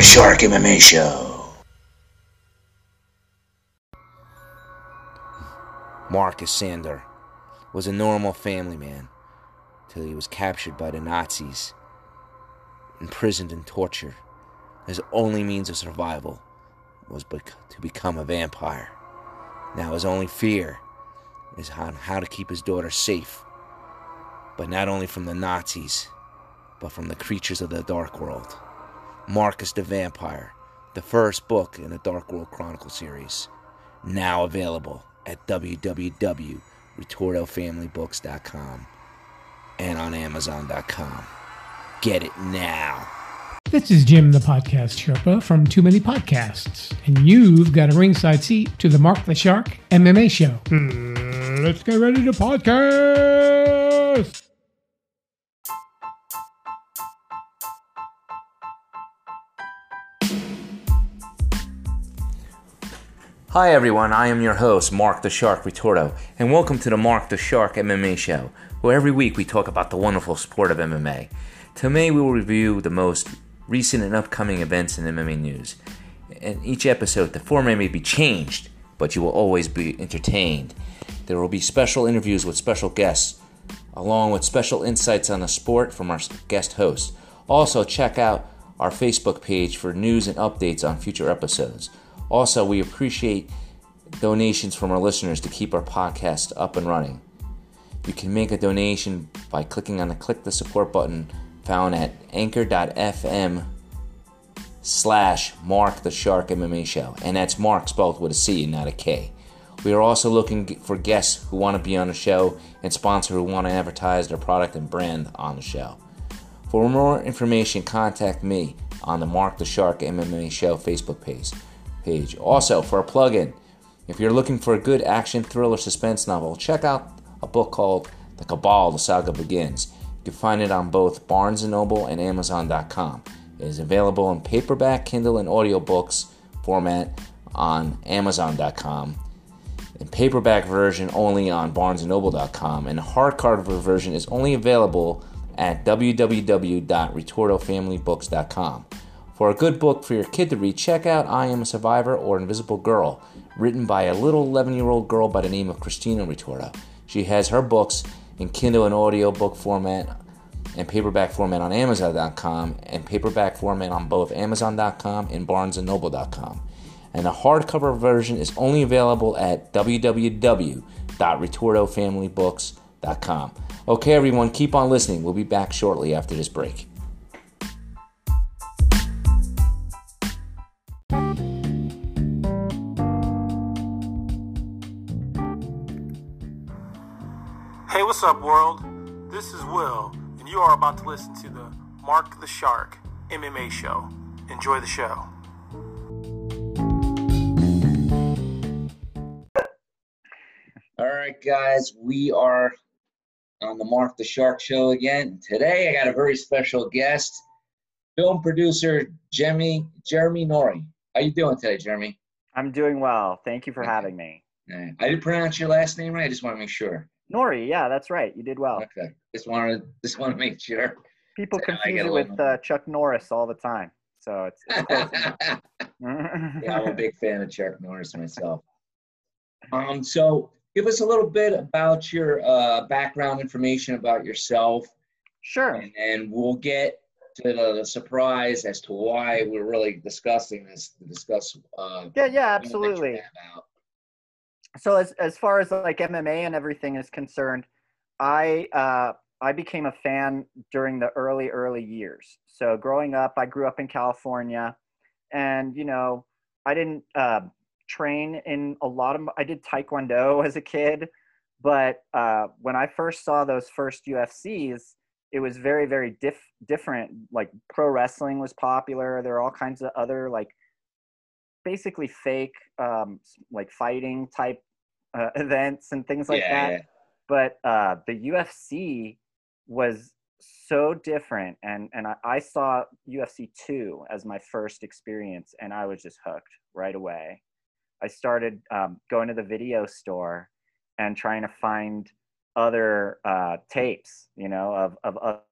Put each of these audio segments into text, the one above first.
The Shark MMA Show. Marcus Sander was a normal family man till he was captured by the Nazis, imprisoned and tortured. His only means of survival was bec- to become a vampire. Now his only fear is on how to keep his daughter safe, but not only from the Nazis, but from the creatures of the Dark World. Marcus the Vampire, the first book in the Dark World Chronicle series, now available at www.ritortofamilybooks.com and on Amazon.com. Get it now. This is Jim, the podcast Sherpa from Too Many Podcasts, and you've got a ringside seat to the Marc the Shark MMA show. Hmm, let's get ready to podcast. Hi everyone, I am your host, Marc the Shark Ritorto, and welcome to the Marc the Shark MMA show, where every week we talk about the wonderful sport of MMA. Today we will review the most recent and upcoming events in MMA news. In each episode, the format may be changed, but you will always be entertained. There will be special interviews with special guests, along with special insights on the sport from our guest hosts. Also, check out our Facebook page for news and updates on future episodes. Also, we appreciate donations from our listeners to keep our podcast up and running. You can make a donation by clicking on the click the support button found at anchor.fm slash Marc the Shark MMA Show. And that's Marc spelled with a C and not a K. We are also looking for guests who want to be on the show and sponsors who want to advertise their product and brand on the show. For more information, contact me on the Marc the Shark MMA Show Facebook page. Page. Also, for a plug-in, if you're looking for a good action thriller suspense novel, check out a book called The Cabal: The Saga Begins. You can find it on both Barnes & Noble and Amazon.com. It is available in paperback, Kindle, and audiobooks format on Amazon.com. In paperback version only on BarnesandNoble.com, and hardcover version is only available at www.ritortofamilybooks.com. For a good book for your kid to read, check out I Am a Survivor or Invisible Girl, written by a little 11 year old girl by the name of Christina Ritorto. She has her books in Kindle and audiobook format and paperback format on Amazon.com and paperback format on both Amazon.com and BarnesandNoble.com. And the hardcover version is only available at www.ritortofamilybooks.com. Okay, everyone, keep on listening. We'll be back shortly after this break. What's up, world? This is Will, and you are about to listen to the Marc the Shark MMA show. Enjoy the show. All right, guys, we are on the Marc the Shark show again. Today, I got a very special guest, film producer Jeremy Jeremy Nori. How you doing today, Jeremy? I'm doing well. Thank you for Okay. having me. All right. I didn't pronounce your last name right. I just want to make sure. Nori, yeah, that's right. You did well. Okay, just wanted just want to make sure. People I confuse it with uh, Chuck Norris all the time. So it's, it's yeah. I'm a big fan of Chuck Norris myself. Um, so give us a little bit about your uh, background information about yourself, sure. and then we'll get to the, surprise as to why we're really discussing this. To discuss. Uh, Yeah, yeah, absolutely. So as as far as like MMA and everything is concerned, I uh, I became a fan during the early early years. So growing up, I grew up in California, and you know, I didn't uh, train in a lot of. I did Taekwondo as a kid, but uh, when I first saw those first UFCs, it was very very diff- different. Like pro wrestling was popular. There were all kinds of other like basically fake um, like fighting type uh, events and things like yeah, that yeah. but uh, the UFC was so different, and and I, I saw UFC two as my first experience, and I was just hooked right away. I started um, going to the video store and trying to find other uh, tapes, you know, of of oth-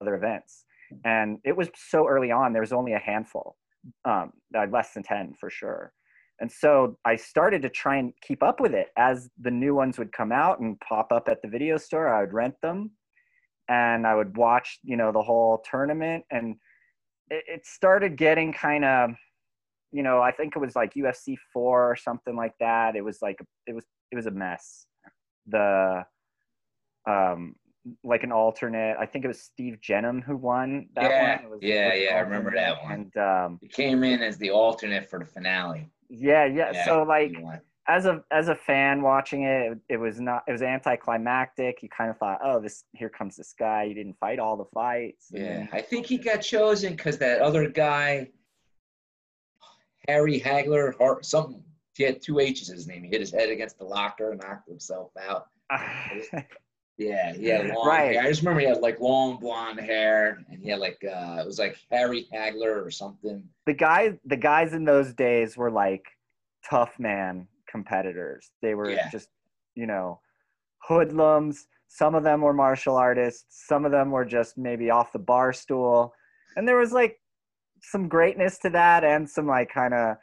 other events, and it was so early on. There was only a handful, um, uh, less than ten for sure. And so I started to try and keep up with it as the new ones would come out and pop up at the video store. I would rent them, and I would watch, you know, the whole tournament. And it, it started getting kind of, you know, I think it was like UFC four or something like that. It was like it was it was a mess. The um like an alternate. I think it was Steve Jennum who won that yeah, one. It was, yeah, yeah. I remember that one. And um, He came in as the alternate for the finale. yeah, yeah, So like as a as a fan watching it, it, was not it was anticlimactic. You kind of thought, oh, this here comes this guy. He didn't fight all the fights. Yeah, then- I think he got chosen because that other guy, Harry Hagler, or something. He had two H's in his name. He hit his head against the locker and knocked himself out. Yeah, yeah, long Right. hair. I just remember he had like long blonde hair, and he had like uh, it was like Harry Hagler or something. the guys the guys in those days were like tough man competitors. They were Yeah. just you know hoodlums. Some of them were martial artists. Some of them were just maybe off the bar stool, and there was like some greatness to that, and some like kind of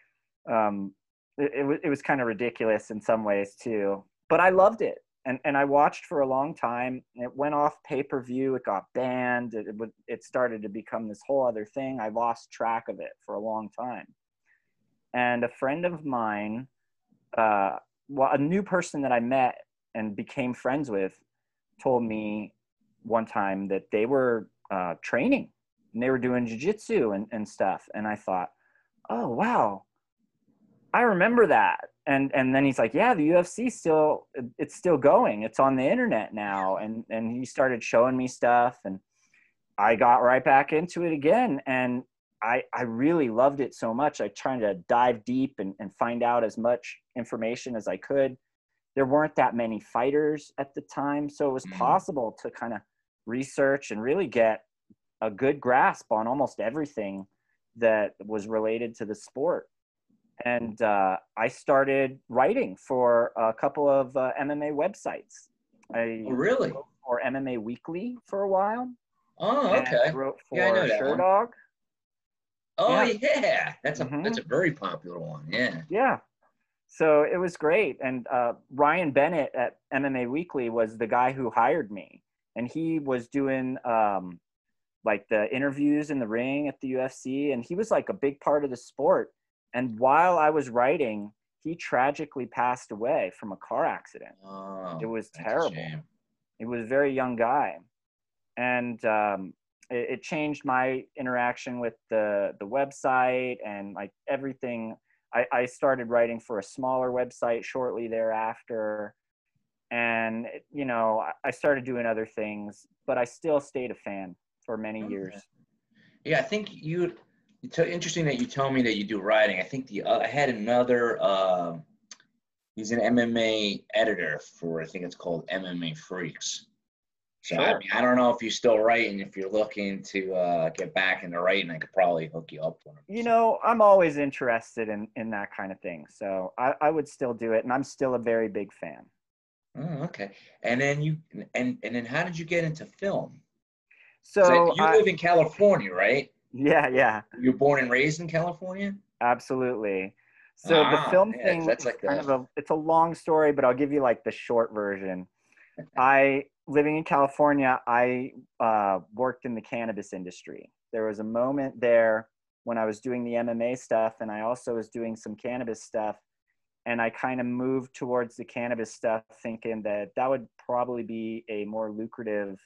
um, it, it was it was kind of ridiculous in some ways too. But I loved it. And, and I watched for a long time. It went off pay per view. It got banned. It, it, it started to become this whole other thing. I lost track of it for a long time. And a friend of mine, uh, well, a new person that I met and became friends with, told me one time that they were uh, training and they were doing jujitsu and, and stuff. And I thought, oh, wow, I remember that. And, and then he's like, yeah, the UFC still, it's still going. It's on the internet now. And, and he started showing me stuff and I got right back into it again. And I, I really loved it so much. I tried to dive deep and, and find out as much information as I could. There weren't that many fighters at the time, so it was Mhm. possible to kind of research and really get a good grasp on almost everything that was related to the sport. And uh, I started writing for a couple of uh, MMA websites. I Oh, really? wrote for MMA Weekly for a while. Oh, and I okay. wrote for Yeah, I know that one. Sherdog. Oh, Yeah. yeah. That's a Mhm. that's a very popular one. Yeah. Yeah. So it was great. And uh, Ryan Bennett at MMA Weekly was the guy who hired me. And he was doing um, like the interviews in the ring at the UFC. And he was like a big part of the sport. And while I was writing, he tragically passed away from a car accident. Oh, It was terrible. He was a very young guy, and um, it, it changed my interaction with the the website and like everything. I, I started writing for a smaller website shortly thereafter, and you know I, I started doing other things, but I still stayed a fan for many Okay. years. Yeah, I think you. It's interesting that you tell me that you do writing. I think the uh, I had another. Uh, he's an MMA editor for I think it's called MMA Freaks. So I, mean, I don't know if you're still writing. If you're looking to uh, get back into writing, I could probably hook you up with him. You know, I'm always interested in in that kind of thing, so I, I would still do it, and I'm still a very big fan. Oh, okay. And then you and and then how did you get into film? I- So you I- live in California, right? Yeah, yeah. You were born and raised in California. Absolutely. So the film yeah, thing that's like kind a... of a it's a long story, but I'll give you like the short version. I living in California, I uh, worked in the cannabis industry. There was a moment there when I was doing the MMA stuff, and I also was doing some cannabis stuff, and I kind of moved towards the cannabis stuff, thinking that that would probably be a more lucrative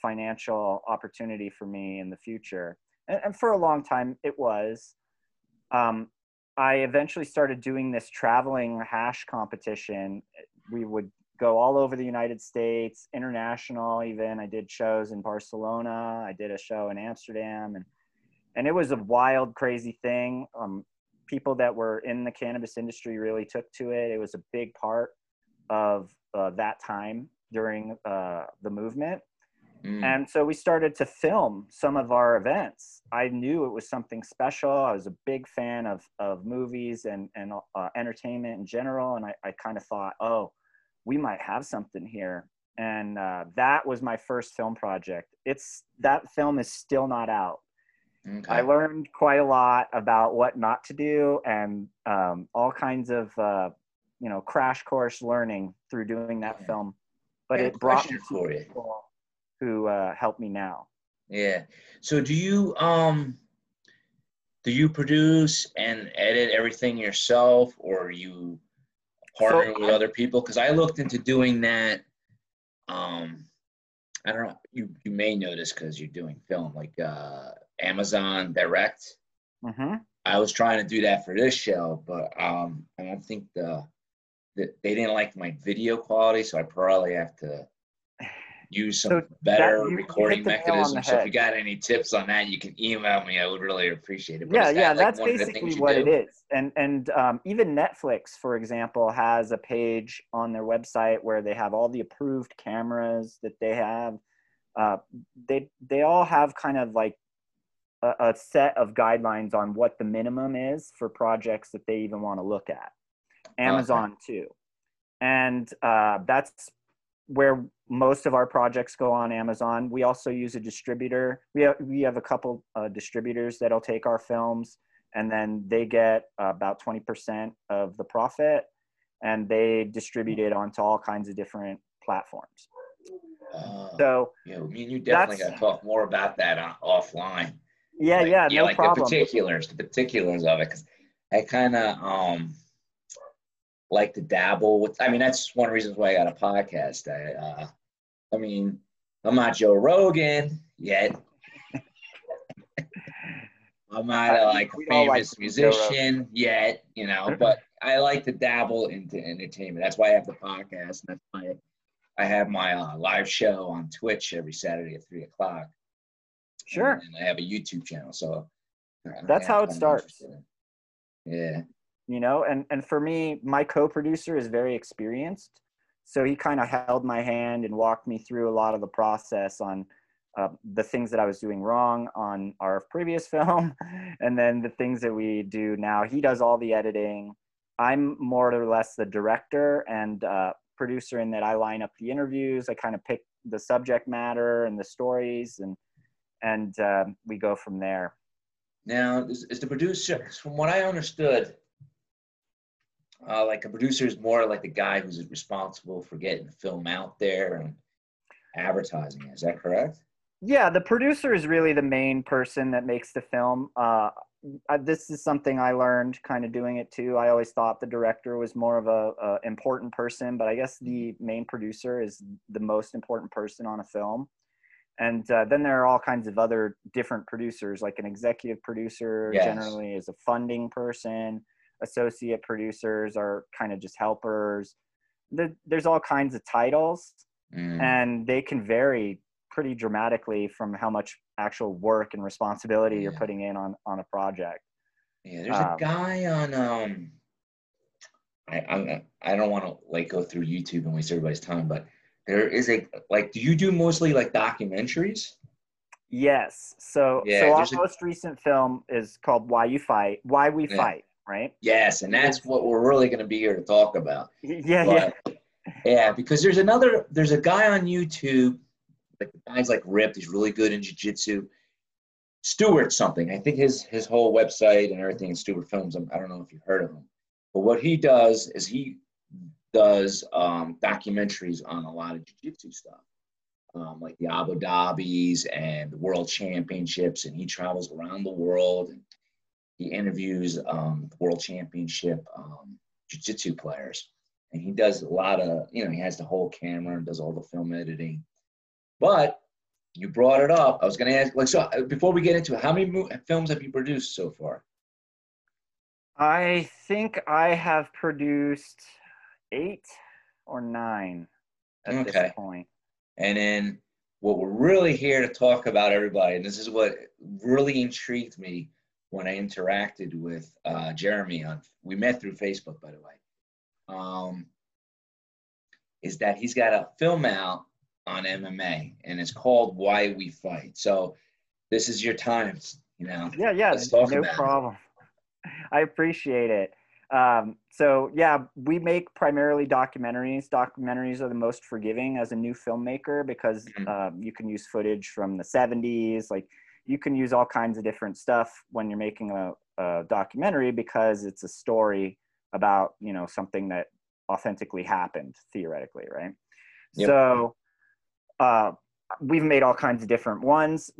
financial opportunity for me in the future. And, and for a long time, it was. Um, I eventually started doing this traveling hash competition. We would go all over the United States, international even. I did shows in Barcelona. I did a show in Amsterdam, and and it was a wild, crazy thing. Um, people that were in the cannabis industry really took to it. It was a big part of uh, that time during uh, the movement. Mm. And so we started to film some of our events. I knew it was something special. I was a big fan of, of movies and, and uh, entertainment in general. And I, I kind of thought, oh, we might have something here. and uh, that was my first film project. It's that film is still not out. Okay. I learned quite a lot about what not to do and um, all kinds of uh, you know crash course learning through doing that Yeah. film. But it brought me to for you. people who uh, help me now. Yeah. So do you um do you produce and edit everything yourself or you partnering with I- other people? Because I looked into doing that. Um I don't know, you you may know this because you're doing film, like uh Amazon Direct. hmm I was trying to do that for this show, but um I don't think the, the they didn't like my video quality, so I probably have to use some So better you recording the nail on the mechanisms. So if you got any tips on that, you can email me. I would really appreciate it. But yeah that, yeah like, that's one of the basically what do? it is and and um, even netflix for example has a page on their website where they have all the approved cameras that they have uh, they they all have kind of like a, a set of guidelines on what the minimum is for projects that they even want to look at amazon too and uh, that's where most of our projects go on Amazon. We also use a distributor. We have, we have a couple uh, distributors that'll take our films and then they get about 20% of the profit and they distribute it onto all kinds of different platforms. Uh, So yeah, me and you definitely got to talk more about that on, offline. yeah, Like, yeah, no like problem. the particulars, the particulars of it, because I kind of um like to dabble with. I mean, that's one of the reasons why I got a podcast. I, uh, I mean, I'm not Joe Rogan yet. I'm not a like like famous to be Joe Rogan. musician yet, you know, but I like to dabble into entertainment. That's why I have the podcast. And that's why I have my uh, live show on Twitch every Saturday at three o'clock. Sure. And, and I have a YouTube channel, so uh, That's how it starts. Yeah. You know and and for me my co-producer is very experienced. So he kind of held my hand and walked me through a lot of the process on uh, the things that i was doing wrong on our previous film and then the things that we do now. He does all the editing. I'm more or less the director and uh, producer in that i line up the interviews. I kind of pick the subject matter and the stories and and um, we go from there. Now, is the producer, from what I understood, uh, like a producer is more like the guy who's responsible for getting the film out there and advertising. Is that correct? Yeah, the producer is really the main person that makes the film. Uh, I, this is something I learned kind of doing it too. I always thought the director was more of a, a important person, but I guess the main producer is the most important person on a film. And uh, then there are all kinds of other different producers, like an executive producer Yes. generally is a funding person. Associate producers are kind of just helpers. There, there's all kinds of titles Mm. and they can vary pretty dramatically from how much actual work and responsibility you're putting in on on a project. Yeah, there's a um, guy on. Um, I I, I don't want to like go through YouTube and waste everybody's time, but there is a like. Do you do mostly like documentaries? Yes. So Yeah, so our a- most recent film is called Why You Fight, Why We Yeah. Fight, right? Yes, and that's what we're really going to be here to talk about. Yeah, yeah. But, yeah, because there's another, there's a guy on YouTube, like the guy's like ripped. He's really good in jujitsu. Stewart something. I think his his whole website and everything is Stewart Films. I'm, I don't know if you've heard of him, but what he does is he does um, documentaries on a lot of jujitsu stuff, um, like the Abu Dhabis and the World Championships, and he travels around the world and he interviews um, World Championship um, jiu-jitsu players and he does a lot of you know he has the whole camera and does all the film editing but you brought it up i was going to ask like so uh, before we get into it how many mo- films have you produced so far I think I have produced eight or nine at Okay. this point. and then what we're really here to talk about everybody and this is what really intrigued me when i interacted with uh, jeremy on we met through facebook by the way um, is that he's got a film out on mma and it's called why we fight so this is your time you know Yeah, yeah, Let's talk no about it. problem. I appreciate it. um, so yeah, we make primarily documentaries. Documentaries are the most forgiving as a new filmmaker because Mhm. um, you can use footage from the 70s. Like you can use all kinds of different stuff when you're making a, a documentary because it's a story about you know something that authentically happened theoretically, right? Yep. So uh, we've made all kinds of different ones.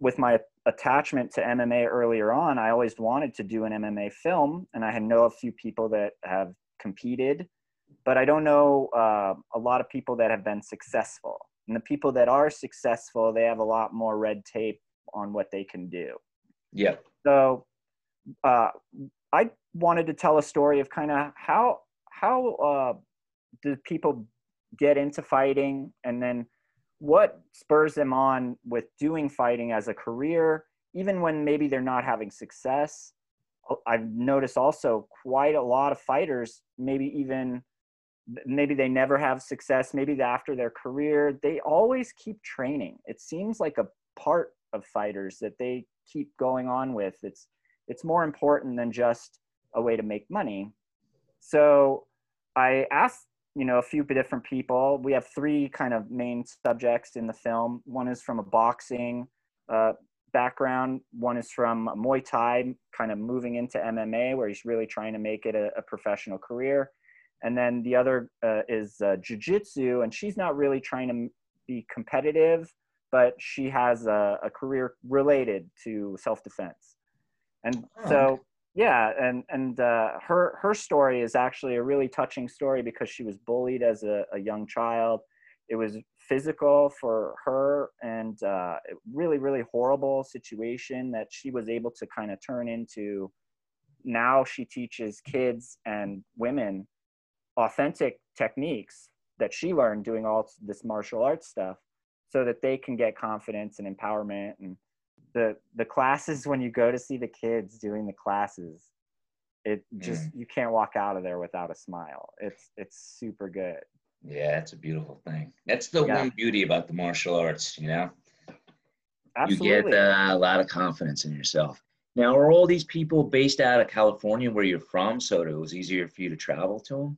With my attachment to MMA earlier on, I always wanted to do an MMA film, and I had know a few people that have competed, but I don't know uh, a lot of people that have been successful. And the people that are successful, they have a lot more red tape on what they can do. Yeah. So uh, I wanted to tell a story of kind of how how uh, do people get into fighting, and then what spurs them on with doing fighting as a career, even when maybe they're not having success. I've noticed also quite a lot of fighters, maybe even maybe they never have success, maybe after their career, they always keep training. It seems like a part of fighters that they keep going on with. It's it's more important than just a way to make money. So I asked, you know, a few different people. We have three kind of main subjects in the film. One is from a boxing uh, background. One is from Muay Thai, kind of moving into MMA, where he's really trying to make it a, a professional career. And then the other uh, is uh, Jiu-Jitsu, and she's not really trying to be competitive, but she has a, a career related to self-defense. And Oh, so yeah and and uh, her her story is actually a really touching story because she was bullied as a, a young child. It was physical for her and uh, really really horrible situation that she was able to kind of turn into. Now she teaches kids and women authentic techniques that she learned doing all this martial arts stuff so that they can get confidence and empowerment and the the classes when you go to see the kids doing the classes it just you can't walk out of there without a smile it's it's super good Yeah, it's a beautiful thing. That's the Yeah. one beauty about the martial arts, you know? absolutely You get uh, a lot of confidence in yourself. Now, are all these people based out of California where you're from, so it was easier for you to travel to them?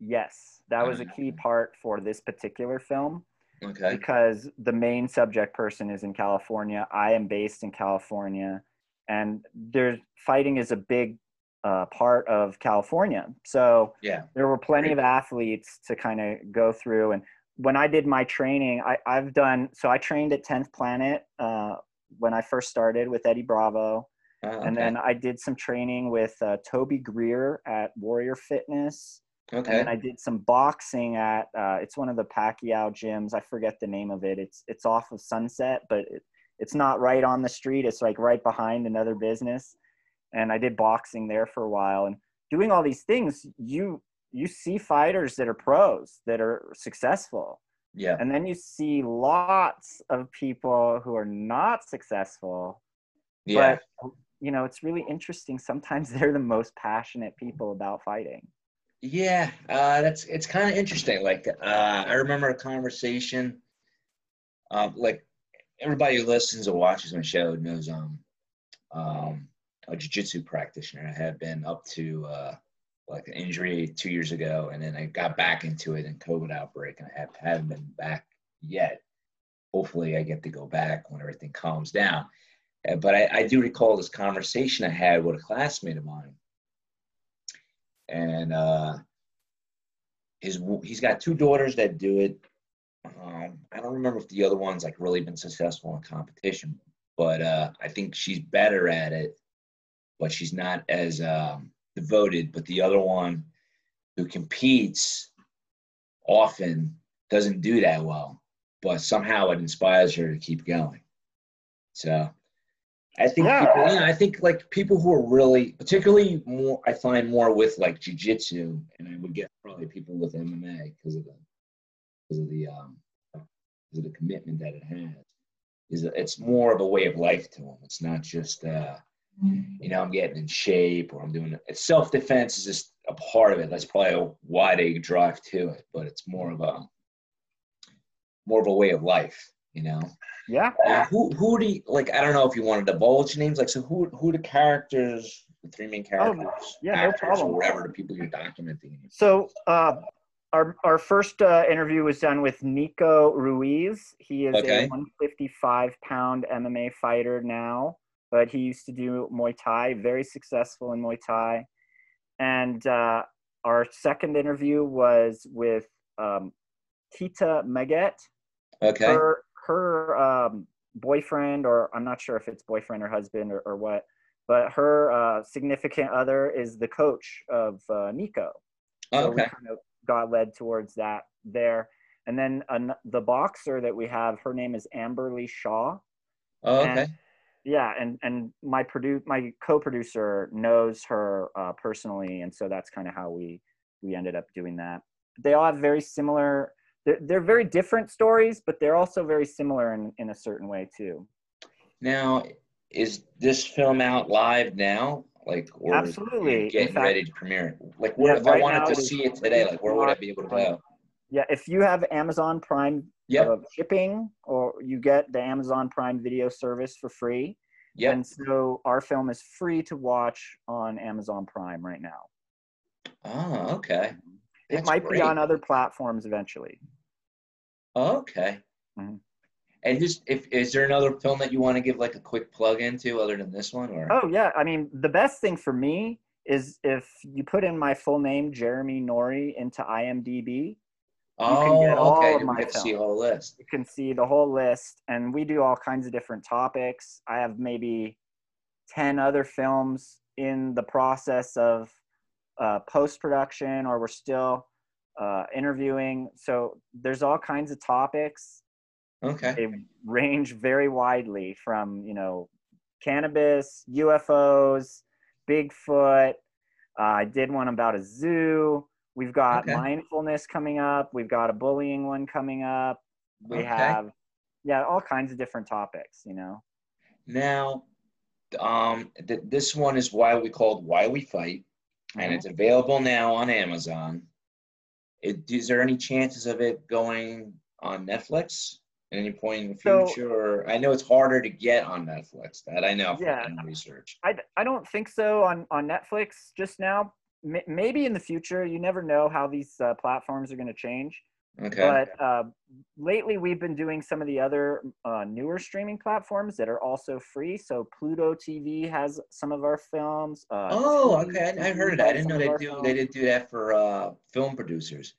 yes that was a key part for this particular film Okay. because the main subject person is in California. I am based in California, and there's fighting is a big uh, part of California. So Yeah. there were plenty Great. of athletes to kind of go through. And when I did my training, I, I've done so. I trained at 10th Planet uh, when I first started with Eddie Bravo, Oh, and then I did some training with uh, Toby Greer at Warrior Fitness. And okay. then I did some boxing at uh, it's one of the Pacquiao gyms. I forget the name of it. It's it's off of Sunset, but it, it's not right on the street. It's like right behind another business. And I did boxing there for a while. And doing all these things, you you see fighters that are pros that are successful, yeah. and then you see lots of people who are not successful. Yeah. But you know, it's really interesting. Sometimes they're the most passionate people about fighting. Yeah, uh, that's it's kind of interesting. Like uh, I remember a conversation. Um, like everybody who listens or watches my show knows um, um, a jiu-jitsu practitioner. I had been up to uh, like an injury two years ago, and then I got back into it in COVID outbreak, and I have, haven't been back yet. Hopefully, I get to go back when everything calms down. Uh, but I, I do recall this conversation I had with a classmate of mine and uh, his he's got two daughters that do it. Um, I don't remember if the other one's like really been successful in competition, but uh, I think she's better at it, but she's not as um, devoted. But the other one, who competes often, doesn't do that well, but somehow it inspires her to keep going. So I think Yeah. people, you know, I think like people who are really, particularly more, I find more with like jujitsu, and I would get probably people with MMA because of the, because of the, um, because of the commitment that it has. Is it's more of a way of life to them. It's not just, uh, you know, I'm getting in shape or I'm doing it. Self defense is just a part of it. That's probably why they drive to it, but it's more of a, more of a way of life, you know. Yeah. Who who do you like? I don't know if you wanted to divulge names. Like, so who who the characters the three main characters, Oh, yeah, no problem. whatever the people you're documenting. So uh, our our first uh, interview was done with Nico Ruiz. He is Okay. a 155 pound MMA fighter now, but he used to do Muay Thai. Very successful in Muay Thai. And uh, our second interview was with um, Kita Maget. Okay. Her her um, boyfriend, or I'm not sure if it's boyfriend or husband or, or what, but her uh, significant other is the coach of uh, Nico. So we okay. kind of got led towards that there. And then an, the boxer that we have, her name is Amberly Shaw. Oh, and- okay. Yeah, and and my produ- my co-producer knows her uh, personally, and so that's kind of how we we ended up doing that. They all have very similar. They're, they're very different stories, but they're also very similar in, in a certain way too. Now, is this film out live now? Like, or Absolutely. getting fact- ready to premiere it? Like, where, Yeah, if I wanted to see it today, like, where would I be able to go? Yeah, if you have Amazon Prime Yep. uh, shipping, or you get the Amazon Prime Video service for free, Yep. And so our film is free to watch on Amazon Prime right now. Oh, okay. It might great. be on other platforms eventually. Oh, okay. Mhm. And just if is there another film that you want to give like a quick plug into other than this one, or Oh yeah, I mean the best thing for me is if you put in my full name Jeremy Nori into IMDb, oh, get all okay, of you my to see films. whole list. you can see the whole list and we do all kinds of different topics. I have maybe 10 other films in the process of uh, post production or we're still uh, interviewing. So there's all kinds of topics Okay. they range very widely from you know cannabis ufos bigfoot uh, i did one about a zoo we've got Okay. mindfulness coming up we've got a bullying one coming up we Okay. have yeah all kinds of different topics you know Now, um, th- this one is why we called Why We Fight, and Mhm. it's available now on Amazon. It, is there any chances of it going on Netflix at any point in the So- future? or, I know it's harder to get on Netflix. That I know from Yeah. research. I, I don't think so on, on Netflix just now. M- maybe in the future, you never know how these uh, platforms are going to change. Okay. But uh, lately, we've been doing some of the other uh, newer streaming platforms that are also free. So Pluto TV has some of our films. Uh, oh, okay. I, I heard of that. I didn't know they do. They films. did do that for uh, film producers.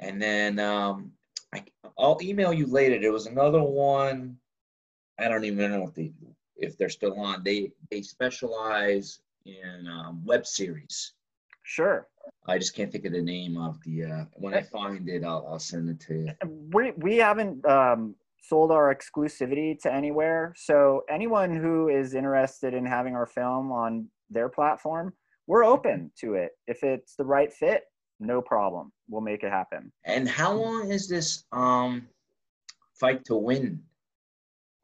And then um, I, I'll email you later. There was another one. I don't even know if they if they're still on. They they specialize in um, web series. Sure. I just can't think of the name of the. Uh, when I find it, I'll I'll send it to you. We we haven't um, sold our exclusivity to anywhere. So anyone who is interested in having our film on their platform, we're open to it. If it's the right fit, no problem. We'll make it happen. And how long is this um, fight to win?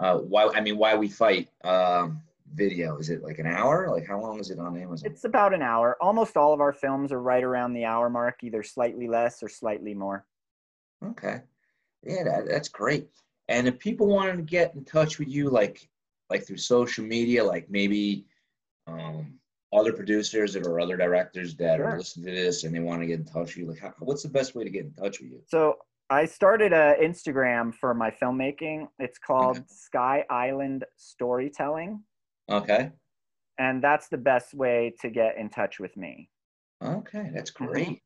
Uh, why I mean, why we fight um, video? Is it like an hour? Like how long is it on Amazon? It's about an hour. Almost all of our films are right around the hour mark, either slightly less or slightly more. Okay. Yeah, that, that's great. And if people wanted to get in touch with you, like like through social media, like maybe um, other producers or other directors that are listening to this and they want to get in touch with you, like how, what's the best way to get in touch with you? So I started a Instagram for my filmmaking. It's called Okay. Sky Island Storytelling, Okay. and that's the best way to get in touch with me. Okay, that's Mhm. great.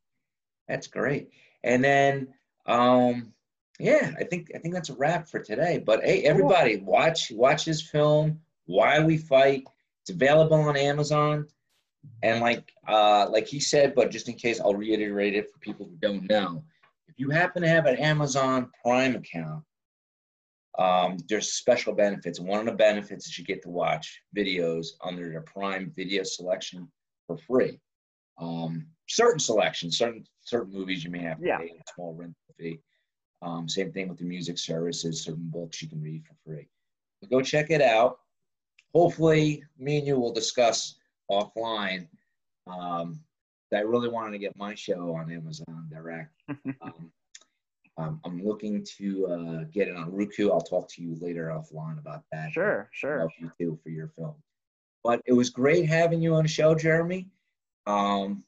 That's great. And then, um, yeah, I think I think that's a wrap for today. But hey, everybody, watch watch this film. Why we fight. It's available on Amazon. And like uh, like he said, but just in case, I'll reiterate it for people who don't know. If you happen to have an Amazon Prime account, um, there's special benefits. One of the benefits is you get to watch videos under the Prime Video selection for free um, certain selections, certain certain movies you may have to Yeah. pay a small rental fee. Um, same thing with the music services, certain books you can read for free. But go check it out. Hopefully, me and you will discuss offline. Um, I really wanted to get my show on Amazon Direct. um, I'm looking to uh, get it on Roku. I'll talk to you later offline about that. Sure, sure. Help you too for your film. But it was great having you on the show, Jeremy. Um,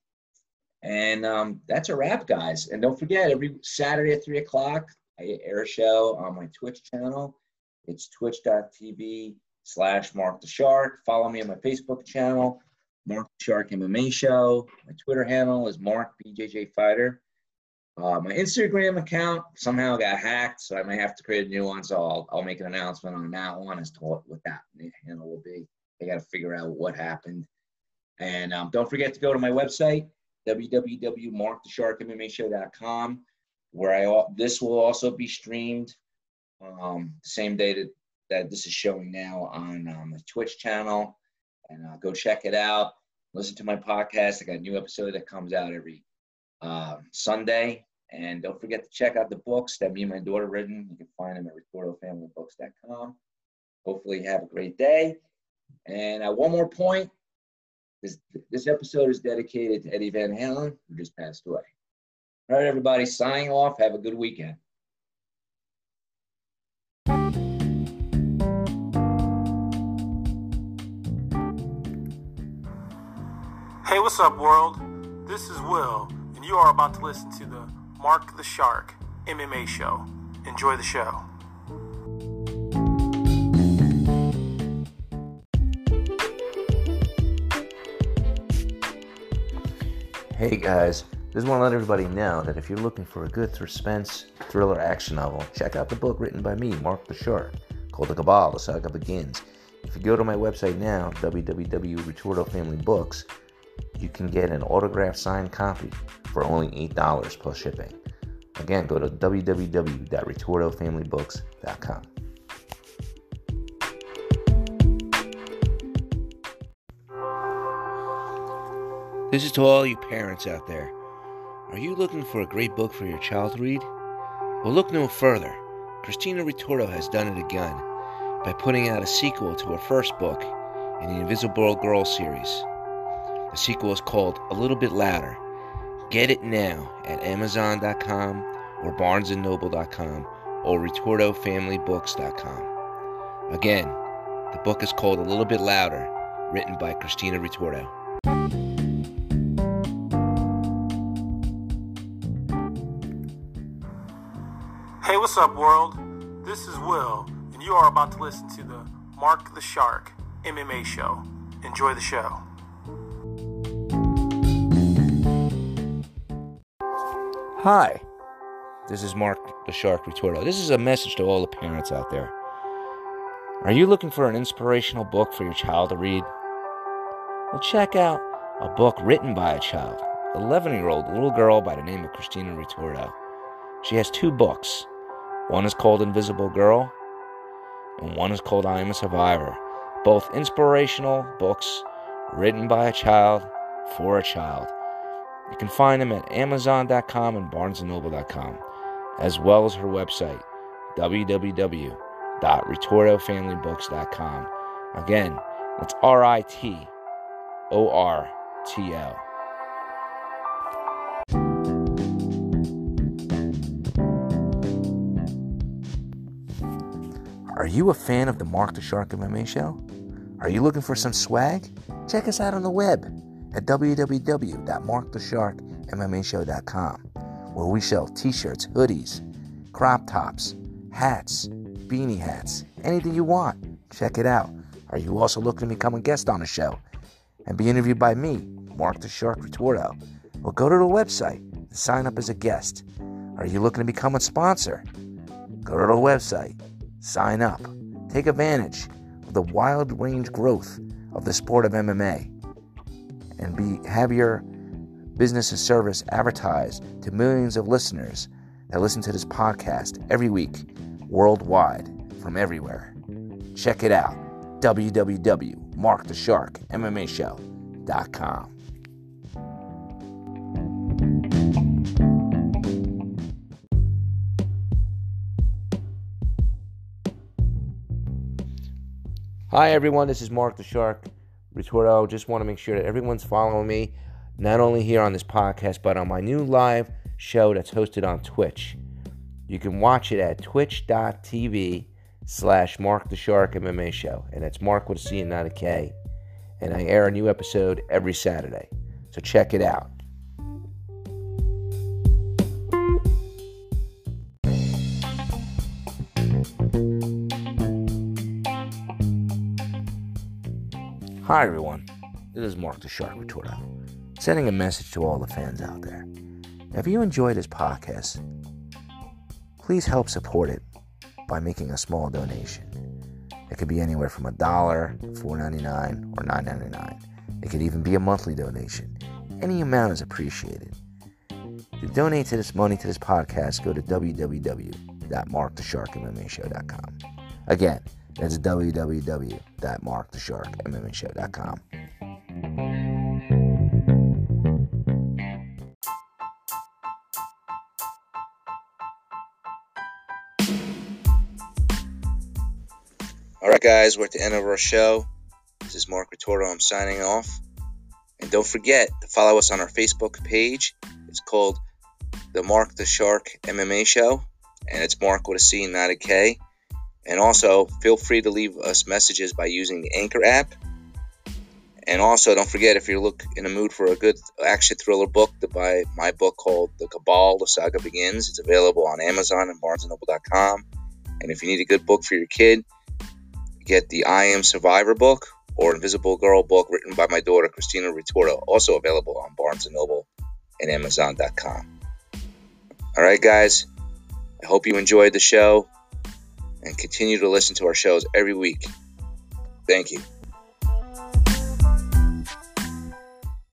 and um, that's a wrap, guys. And don't forget, every Saturday at 3 o'clock, I air a show on my Twitch channel. It's twitch.tv slash Marc the Shark. Follow me on my Facebook channel, Marc the Shark MMA Show. My Twitter handle is Marc BJJ Fighter. Uh, my Instagram account somehow got hacked, so I may have to create a new one. So I'll, I'll make an announcement on that one as to what, that handle will be. I got to figure out what happened. And um, don't forget to go to my website, www.markthesharkmmashow.com, where I this will also be streamed um, the same day that, that this is showing now on um, the Twitch channel. And uh, go check it out. Listen to my podcast. I got a new episode that comes out every uh, Sunday. And don't forget to check out the books that me and my daughter written. You can find them at ritortofamilybooks.com. Hopefully, have a great day. And uh, one more point this, this episode is dedicated to Eddie Van Halen, who just passed away. All right, everybody, signing off. Have a good weekend. Hey, what's up, world? This is Will, and you are about to listen to the Marc the Shark MMA show. Enjoy the show. Hey guys, just want to let everybody know that if you're looking for a good suspense thriller action novel, check out the book written by me, Marc the Shark, called The Cabal, The Saga Begins. If you go to my website now, www.ritortofamilybooks, you can get an autographed signed copy for only $8 plus shipping. Again, go to www.ritortofamilybooks.com. This is to all you parents out there. Are you looking for a great book for your child to read? Well, look no further. Christina Ritorto has done it again by putting out a sequel to her first book in the Invisible Girl series. The sequel is called A Little Bit Louder. Get it now at Amazon.com or BarnesandNoble.com or RitortoFamilyBooks.com. Again, the book is called A Little Bit Louder, written by Christina Ritorto. Hey, what's up, world? This is Will, and you are about to listen to the Marc the Shark MMA show. Enjoy the show. Hi, this is Marc the Shark Ritorto. This is a message to all the parents out there. Are you looking for an inspirational book for your child to read? Well, check out a book written by a child, 11 year old little girl by the name of Christina Ritorto. She has two books. One is called Invisible Girl, and one is called I Am a Survivor. Both inspirational books written by a child for a child. You can find them at Amazon.com and BarnesandNoble.com, as well as her website, www.ritortofamilybooks.com. Again, that's R I T O R T L. Are you a fan of the Marc the Shark MMA show? Are you looking for some swag? Check us out on the web at www.markthesharkmmashow.com, where we sell t shirts, hoodies, crop tops, hats, beanie hats, anything you want. Check it out. Are you also looking to become a guest on the show and be interviewed by me, Marc the Shark Ritorto? Well, go to the website and sign up as a guest. Are you looking to become a sponsor? Go to the website, sign up, take advantage of the wild range growth of the sport of MMA, and be have your business and service advertised to millions of listeners that listen to this podcast every week worldwide from everywhere. Check it out www.markthesharkmmashow.com. Hi everyone, this is Marc the Shark Ritorto. Just want to make sure that everyone's following me, not only here on this podcast, but on my new live show that's hosted on Twitch. You can watch it at twitch.tv slash Marc the Shark MMA Show. And that's Marc with a C and not a K. and I air a new episode every Saturday. So check it out. Hi, everyone. This is Marc the Shark Ritorto, sending a message to all the fans out there. If you enjoy this podcast, please help support it by making a small donation. It could be anywhere from a dollar, $4.99, or $9.99. It could even be a monthly donation. Any amount is appreciated. To donate to this money to this podcast, go to www.markthesharkmmashow.com. Again, that's www.markthesharkmmashow.com. All right, guys, we're at the end of our show. This is Marc Ritorto. I'm signing off. And don't forget to follow us on our Facebook page. It's called the Marc the Shark MMA Show, and it's Mark with a C, not a K. And also, feel free to leave us messages by using the Anchor app. And also, don't forget if you're look in the mood for a good action thriller book, to buy my book called The Cabal: The Saga Begins. It's available on Amazon and BarnesandNoble.com. And if you need a good book for your kid, get the I Am Survivor book or Invisible Girl book written by my daughter Christina Ritorto, also available on Barnes and Noble and Amazon.com. All right, guys. I hope you enjoyed the show and continue to listen to our shows every week. Thank you.